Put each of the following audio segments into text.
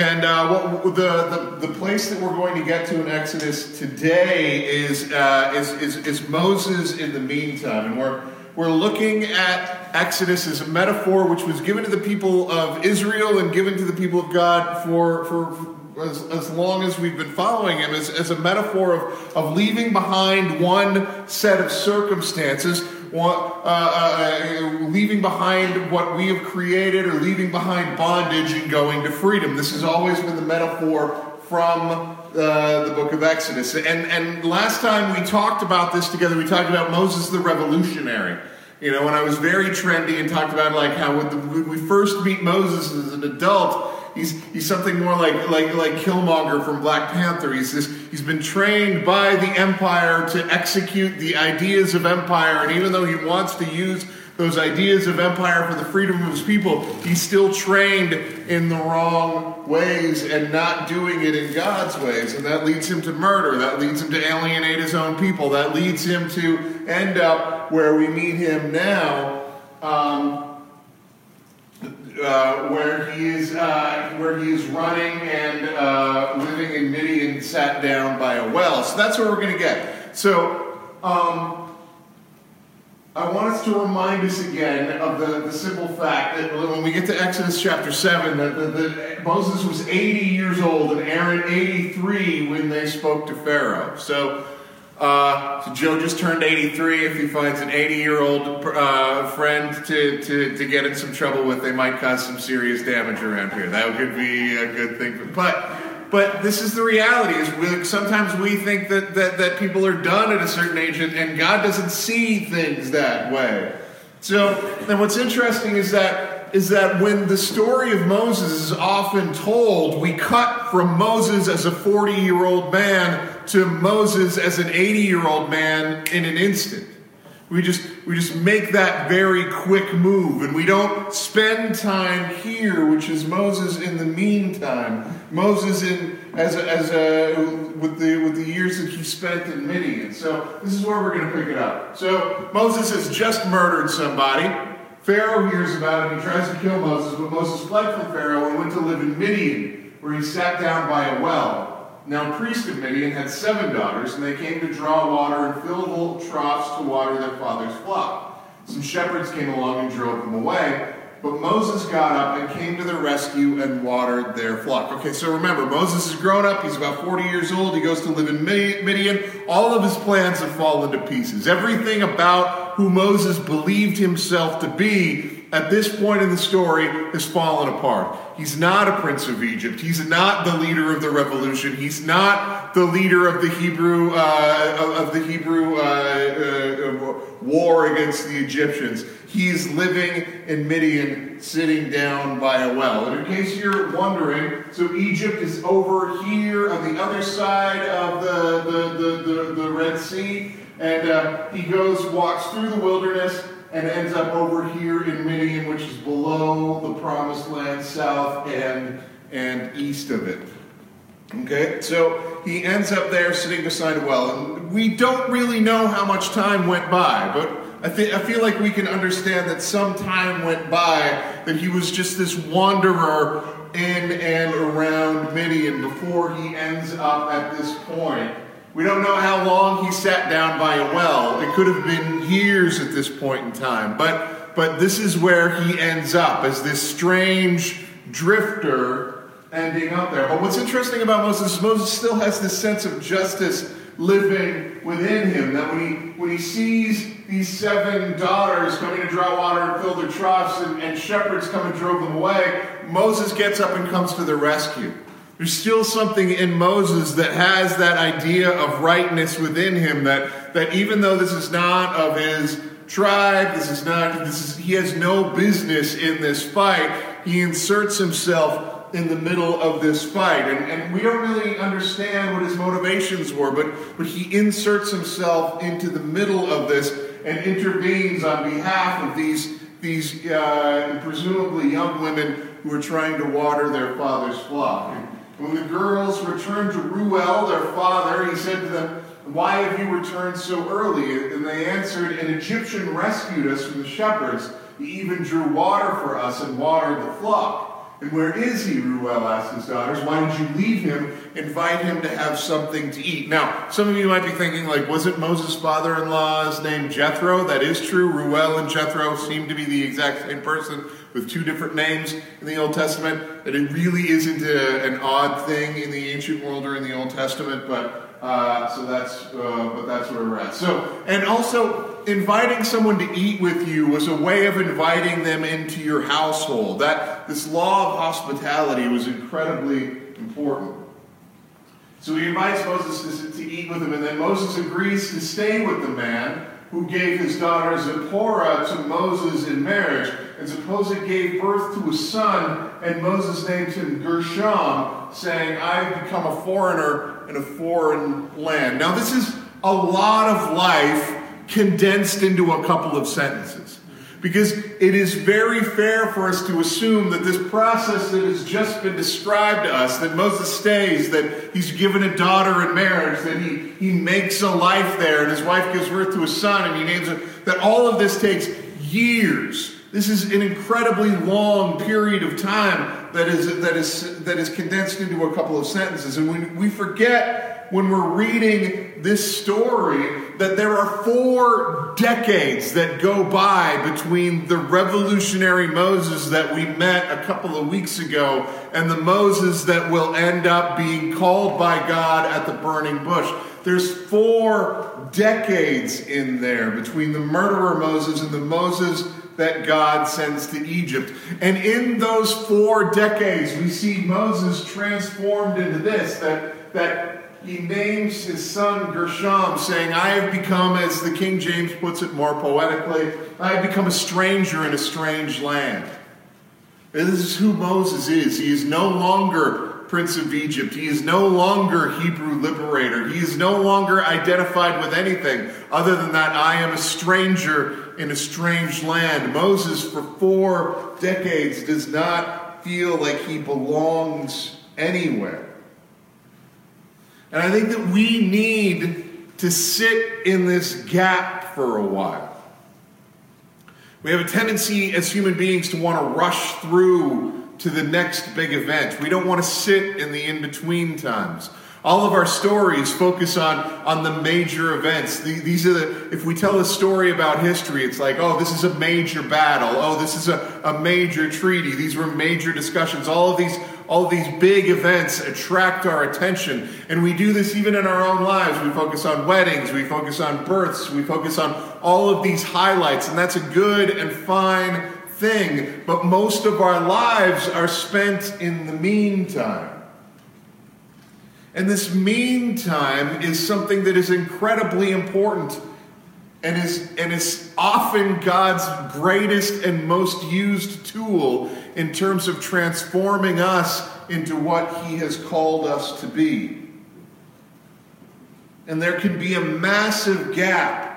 And uh, what, the, the, the place that we're going to get to in Exodus today is, uh, is, is, is Moses in the meantime. And we're, we're looking at Exodus as a metaphor which was given to the people of Israel and given to the people of God for, for as, as long as we've been following him, as, as a metaphor of, of leaving behind one set of circumstances uh, uh, leaving behind what we have created or leaving behind bondage and going to freedom. This has always been the metaphor from uh, the book of Exodus. And, and last time we talked about this together, we talked about Moses the revolutionary. You know, when I was very trendy and talked about like how when, the, when we first meet Moses as an adult, He's, he's something more like, like, like Killmonger from Black Panther. He's, this, he's been trained by the Empire to execute the ideas of Empire, and even though he wants to use those ideas of empire for the freedom of his people, he's still trained in the wrong ways and not doing it in God's ways. And that leads him to murder. That leads him to alienate his own people. That leads him to end up where we meet him now. Um, uh, where he is uh, where he is running and uh, living in Midian, sat down by a well. So that's where we're going to get. So um, I want us to remind us again of the, the simple fact that when we get to Exodus chapter seven, that, that, that Moses was 80 years old and Aaron 83 when they spoke to Pharaoh. So uh, so Joe just turned 83. If he finds an 80 year old uh, friend to, to, to get in some trouble with, they might cause some serious damage around here. That could be a good thing. But but this is the reality. Is we, sometimes we think that, that, that people are done at a certain age, and, and God doesn't see things that way. So, and what's interesting is that is that when the story of Moses is often told, we cut from Moses as a 40 year old man to Moses as an 80 year old man in an instant. We just, we just make that very quick move, and we don't spend time here, which is Moses in the meantime. Moses in as a, as a, with the with the years that he spent in Midian. So this is where we're going to pick it up. So Moses has just murdered somebody. Pharaoh hears about it. He tries to kill Moses, but Moses fled from Pharaoh and went to live in Midian, where he sat down by a well. Now, priest of Midian had seven daughters, and they came to draw water and fill little troughs to water their father's flock. Some shepherds came along and drove them away, but Moses got up and came to their rescue and watered their flock. Okay, so remember, Moses is grown up. He's about 40 years old. He goes to live in Midian. All of his plans have fallen to pieces. Everything about who Moses believed himself to be at this point in the story has fallen apart. He's not a prince of Egypt. He's not the leader of the revolution. He's not the leader of the Hebrew uh, of the Hebrew uh, uh, war against the Egyptians. He's living in Midian, sitting down by a well. And in case you're wondering, so Egypt is over here on the other side of the the, the, the, the Red Sea, and uh, he goes walks through the wilderness and ends up over here in Midian, which is below the promised land, south and, and east of it. Okay, so he ends up there sitting beside a well. And we don't really know how much time went by, but I, th- I feel like we can understand that some time went by, that he was just this wanderer in and around Midian before he ends up at this point we don't know how long he sat down by a well. It could have been years at this point in time. But, but this is where he ends up as this strange drifter ending up there. But what's interesting about Moses Moses still has this sense of justice living within him. That when he, when he sees these seven daughters coming to draw water and fill their troughs, and, and shepherds come and drove them away, Moses gets up and comes to their rescue. There's still something in Moses that has that idea of rightness within him that, that even though this is not of his tribe, this is not, this is, he has no business in this fight, he inserts himself in the middle of this fight. And, and we don't really understand what his motivations were, but, but he inserts himself into the middle of this and intervenes on behalf of these, these uh, presumably young women who are trying to water their father's flock. When the girls returned to Reuel, their father, he said to them, Why have you returned so early? And they answered, An Egyptian rescued us from the shepherds. He even drew water for us and watered the flock. And where is he? Reuel asked his daughters. Why did you leave him? Invite him to have something to eat. Now, some of you might be thinking, like, wasn't Moses' father in law's name Jethro? That is true. Reuel and Jethro seem to be the exact same person with two different names in the Old Testament. That it really isn't a, an odd thing in the ancient world or in the Old Testament, but uh, so that's, uh, but that's where we're at. So, and also inviting someone to eat with you was a way of inviting them into your household. That this law of hospitality was incredibly important. So he invites Moses to, to eat with him, and then Moses agrees to stay with the man who gave his daughter Zipporah to Moses in marriage. And Zipporah gave birth to a son, and Moses named him Gershom, saying, I've become a foreigner in a foreign land. Now, this is a lot of life condensed into a couple of sentences. Because it is very fair for us to assume that this process that has just been described to us, that Moses stays, that he's given a daughter in marriage, that he, he makes a life there, and his wife gives birth to a son, and he names it, that all of this takes years. This is an incredibly long period of time that is, that is, that is condensed into a couple of sentences. And when we forget when we're reading this story that there are four decades that go by between the revolutionary Moses that we met a couple of weeks ago and the Moses that will end up being called by God at the burning bush. There's four decades in there between the murderer Moses and the Moses that God sends to Egypt. And in those four decades, we see Moses transformed into this that, that he names his son Gershom, saying, I have become, as the King James puts it more poetically, I have become a stranger in a strange land. And this is who Moses is. He is no longer Prince of Egypt. He is no longer Hebrew liberator. He is no longer identified with anything other than that I am a stranger in a strange land. Moses, for four decades, does not feel like he belongs anywhere. And I think that we need to sit in this gap for a while. We have a tendency as human beings to want to rush through to the next big event. We don't want to sit in the in between times. All of our stories focus on, on the major events. The, these are the, if we tell a story about history, it's like, oh, this is a major battle. Oh, this is a, a major treaty. These were major discussions. All of these all of these big events attract our attention. And we do this even in our own lives. We focus on weddings, we focus on births, we focus on all of these highlights, and that's a good and fine thing. But most of our lives are spent in the meantime. And this meantime is something that is incredibly important and is, and is often God's greatest and most used tool in terms of transforming us into what He has called us to be. And there can be a massive gap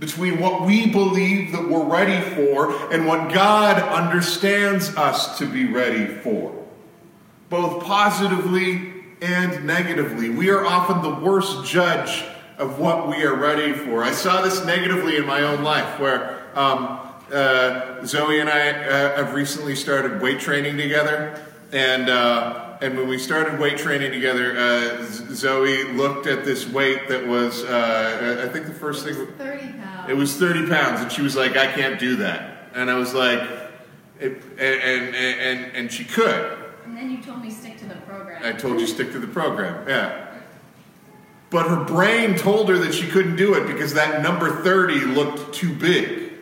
between what we believe that we're ready for and what God understands us to be ready for, both positively and negatively. We are often the worst judge of what we are ready for. I saw this negatively in my own life where um, uh, Zoe and I uh, have recently started weight training together. And, uh, and when we started weight training together, uh, Zoe looked at this weight that was, uh, I think the first thing. 30 pounds. It was 30 pounds. And she was like, I can't do that. And I was like, it, and, and, and, and she could. And then you told I told you stick to the program, yeah. But her brain told her that she couldn't do it because that number 30 looked too big.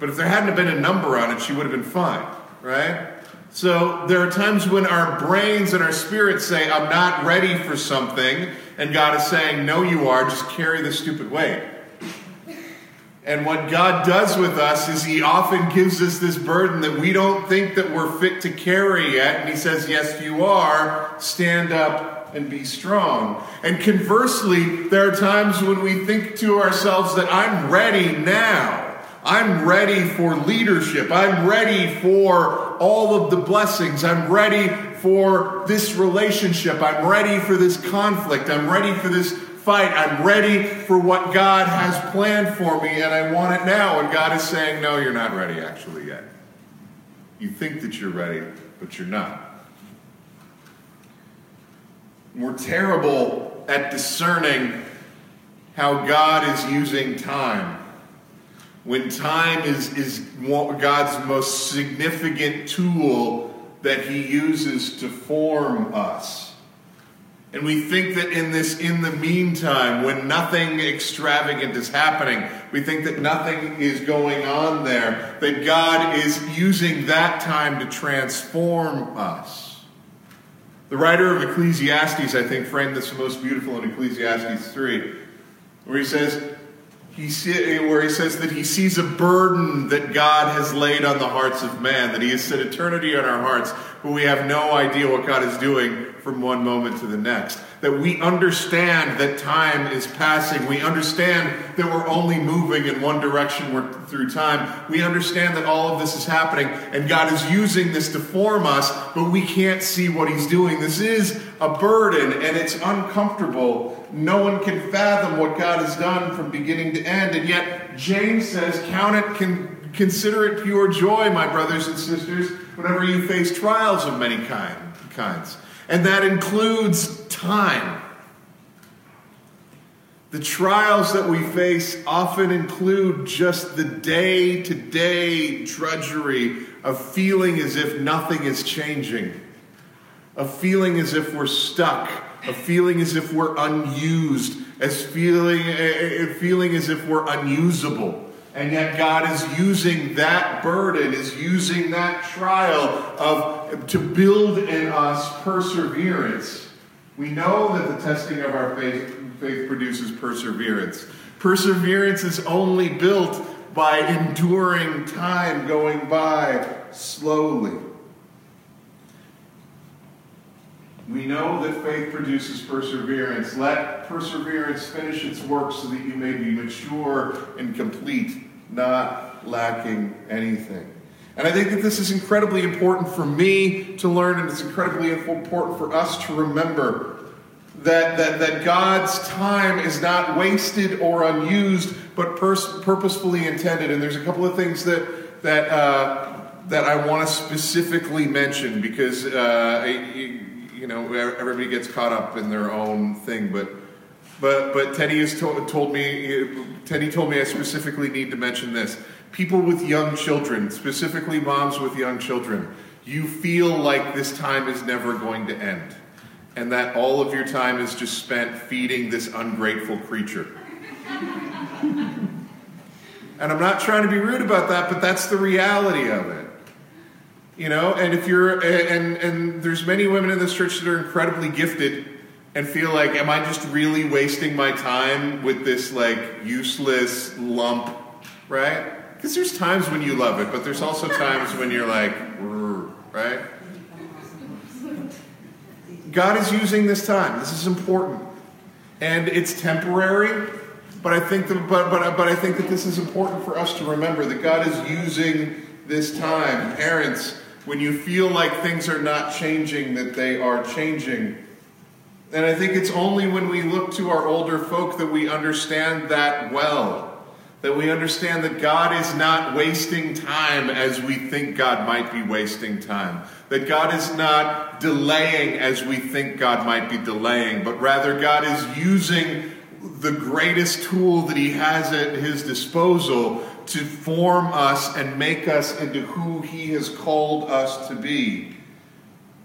But if there hadn't been a number on it, she would have been fine, right? So there are times when our brains and our spirits say, I'm not ready for something, and God is saying, No, you are, just carry the stupid weight. And what God does with us is He often gives us this burden that we don't think that we're fit to carry yet. And He says, Yes, you are. Stand up and be strong. And conversely, there are times when we think to ourselves that I'm ready now. I'm ready for leadership. I'm ready for all of the blessings. I'm ready for this relationship. I'm ready for this conflict. I'm ready for this fight. I'm ready for what God has planned for me and I want it now. And God is saying, No, you're not ready actually yet. You think that you're ready, but you're not. We're terrible at discerning how God is using time. When time is, is God's most significant tool that He uses to form us. And we think that in this, in the meantime, when nothing extravagant is happening, we think that nothing is going on there, that God is using that time to transform us. The writer of Ecclesiastes, I think, framed this most beautiful in Ecclesiastes 3, where he says, he see, where he says that he sees a burden that God has laid on the hearts of man, that he has set eternity on our hearts, but we have no idea what God is doing from one moment to the next. That we understand that time is passing. We understand that we're only moving in one direction through time. We understand that all of this is happening, and God is using this to form us, but we can't see what He's doing. This is a burden, and it's uncomfortable. No one can fathom what God has done from beginning to end, and yet James says, Count it, can, consider it pure joy, my brothers and sisters, whenever you face trials of many kind, kinds and that includes time. The trials that we face often include just the day to day drudgery of feeling as if nothing is changing, of feeling as if we're stuck, of feeling as if we're unused, as feeling, uh, feeling as if we're unusable. And yet God is using that burden, is using that trial of to build in us perseverance. We know that the testing of our faith, faith produces perseverance. Perseverance is only built by enduring time going by slowly. We know that faith produces perseverance. Let perseverance finish its work so that you may be mature and complete, not lacking anything. And I think that this is incredibly important for me to learn, and it's incredibly important for us to remember that, that, that God's time is not wasted or unused, but pers- purposefully intended. And there's a couple of things that, that, uh, that I want to specifically mention because. Uh, you know, everybody gets caught up in their own thing. But, but, but Teddy has told, told me, Teddy told me I specifically need to mention this. People with young children, specifically moms with young children, you feel like this time is never going to end, and that all of your time is just spent feeding this ungrateful creature. and I'm not trying to be rude about that, but that's the reality of it. You know, and if you're, and, and there's many women in this church that are incredibly gifted and feel like, am I just really wasting my time with this like useless lump, right? Because there's times when you love it, but there's also times when you're like, right? God is using this time. This is important. And it's temporary, but I think that, but, but, but I think that this is important for us to remember that God is using this time. Parents, when you feel like things are not changing, that they are changing. And I think it's only when we look to our older folk that we understand that well. That we understand that God is not wasting time as we think God might be wasting time. That God is not delaying as we think God might be delaying, but rather God is using the greatest tool that He has at His disposal to form us and make us into who He has called us to be.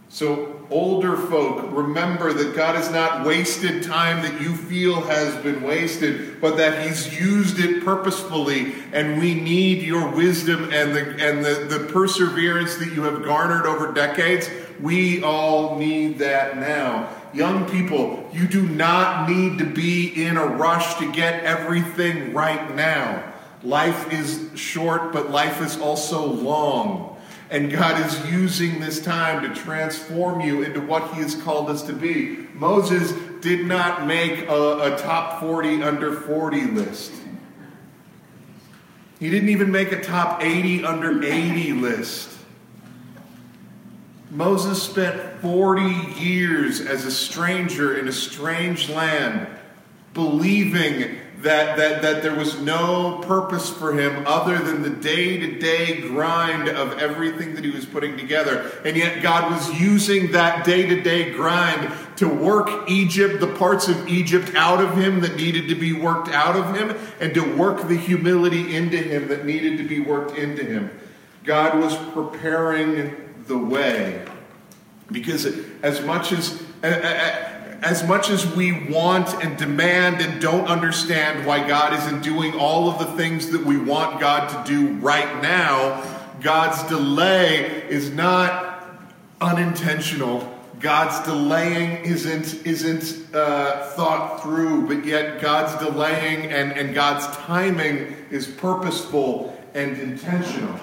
So, older folk, remember that God has not wasted time that you feel has been wasted, but that He's used it purposefully, and we need your wisdom and the, and the, the perseverance that you have garnered over decades. We all need that now. Young people, you do not need to be in a rush to get everything right now. Life is short, but life is also long. And God is using this time to transform you into what He has called us to be. Moses did not make a, a, top 40 under 40 list, he didn't even make a top 80 under 80 list. Moses spent 40 years as a stranger in a strange land, believing that, that, that there was no purpose for him other than the day to day grind of everything that he was putting together. And yet, God was using that day to day grind to work Egypt, the parts of Egypt out of him that needed to be worked out of him, and to work the humility into him that needed to be worked into him. God was preparing the way. Because as much as as much as we want and demand and don't understand why God isn't doing all of the things that we want God to do right now, God's delay is not unintentional. God's delaying isn't isn't uh, thought through, but yet God's delaying and, and God's timing is purposeful and intentional.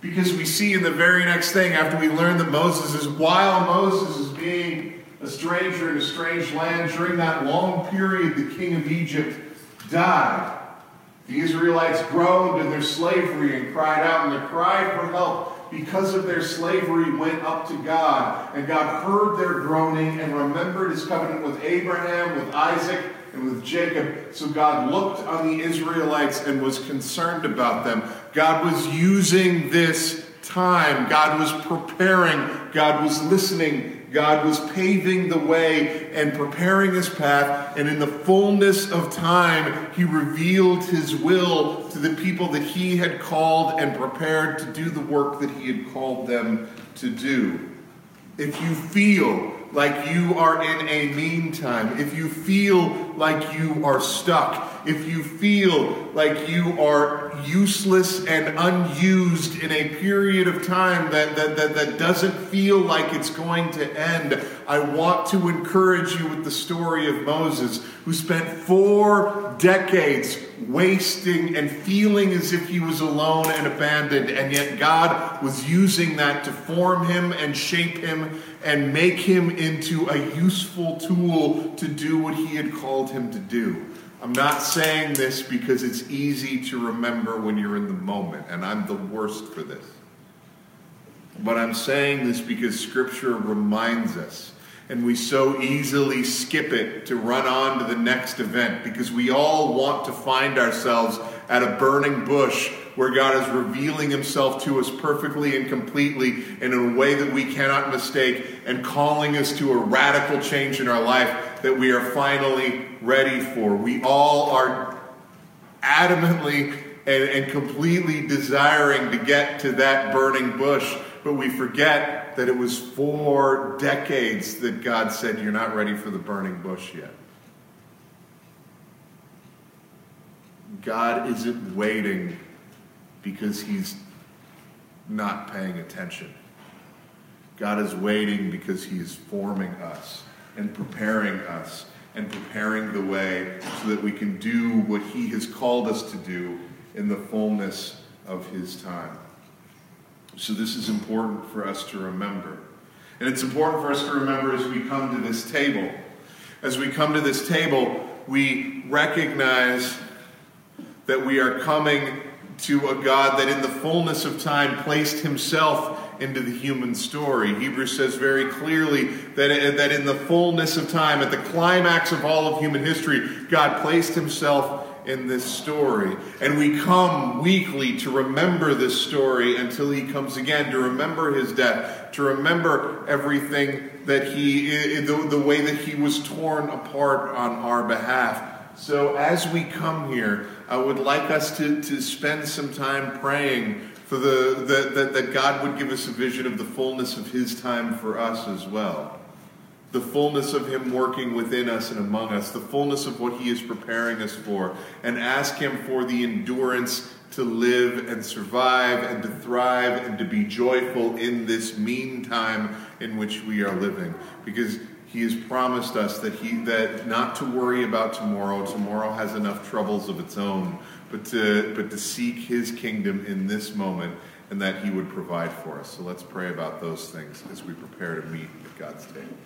Because we see in the very next thing, after we learn that Moses is, while Moses is being a stranger in a strange land, during that long period, the king of Egypt died. The Israelites groaned in their slavery and cried out, and the cry for help because of their slavery went up to God. And God heard their groaning and remembered his covenant with Abraham, with Isaac, and with Jacob. So God looked on the Israelites and was concerned about them. God was using this time, God was preparing, God was listening. God was paving the way and preparing his path, and in the fullness of time, he revealed his will to the people that he had called and prepared to do the work that he had called them to do. If you feel like you are in a meantime, if you feel like you are stuck, if you feel like you are useless and unused in a period of time that, that, that, that doesn't feel like it's going to end, I want to encourage you with the story of Moses, who spent four decades wasting and feeling as if he was alone and abandoned, and yet God was using that to form him and shape him and make him into a useful tool to do what he had called him to do. I'm not saying this because it's easy to remember when you're in the moment, and I'm the worst for this. But I'm saying this because Scripture reminds us, and we so easily skip it to run on to the next event because we all want to find ourselves at a burning bush where God is revealing himself to us perfectly and completely and in a way that we cannot mistake and calling us to a radical change in our life that we are finally ready for. We all are adamantly and, and completely desiring to get to that burning bush, but we forget that it was four decades that God said, You're not ready for the burning bush yet. God isn't waiting because he's not paying attention. God is waiting because he is forming us and preparing us and preparing the way so that we can do what he has called us to do in the fullness of his time. So, this is important for us to remember. And it's important for us to remember as we come to this table. As we come to this table, we recognize that we are coming to a God that in the fullness of time placed himself into the human story. Hebrews says very clearly that, uh, that in the fullness of time, at the climax of all of human history, God placed himself in this story. And we come weekly to remember this story until he comes again, to remember his death, to remember everything that he, the, the way that he was torn apart on our behalf. So as we come here, I would like us to, to spend some time praying for the, the, that, that God would give us a vision of the fullness of His time for us as well. The fullness of Him working within us and among us, the fullness of what He is preparing us for, and ask Him for the endurance to live and survive and to thrive and to be joyful in this meantime in which we are living. Because he has promised us that he that not to worry about tomorrow. Tomorrow has enough troubles of its own, but to but to seek his kingdom in this moment and that he would provide for us. So let's pray about those things as we prepare to meet at God's table.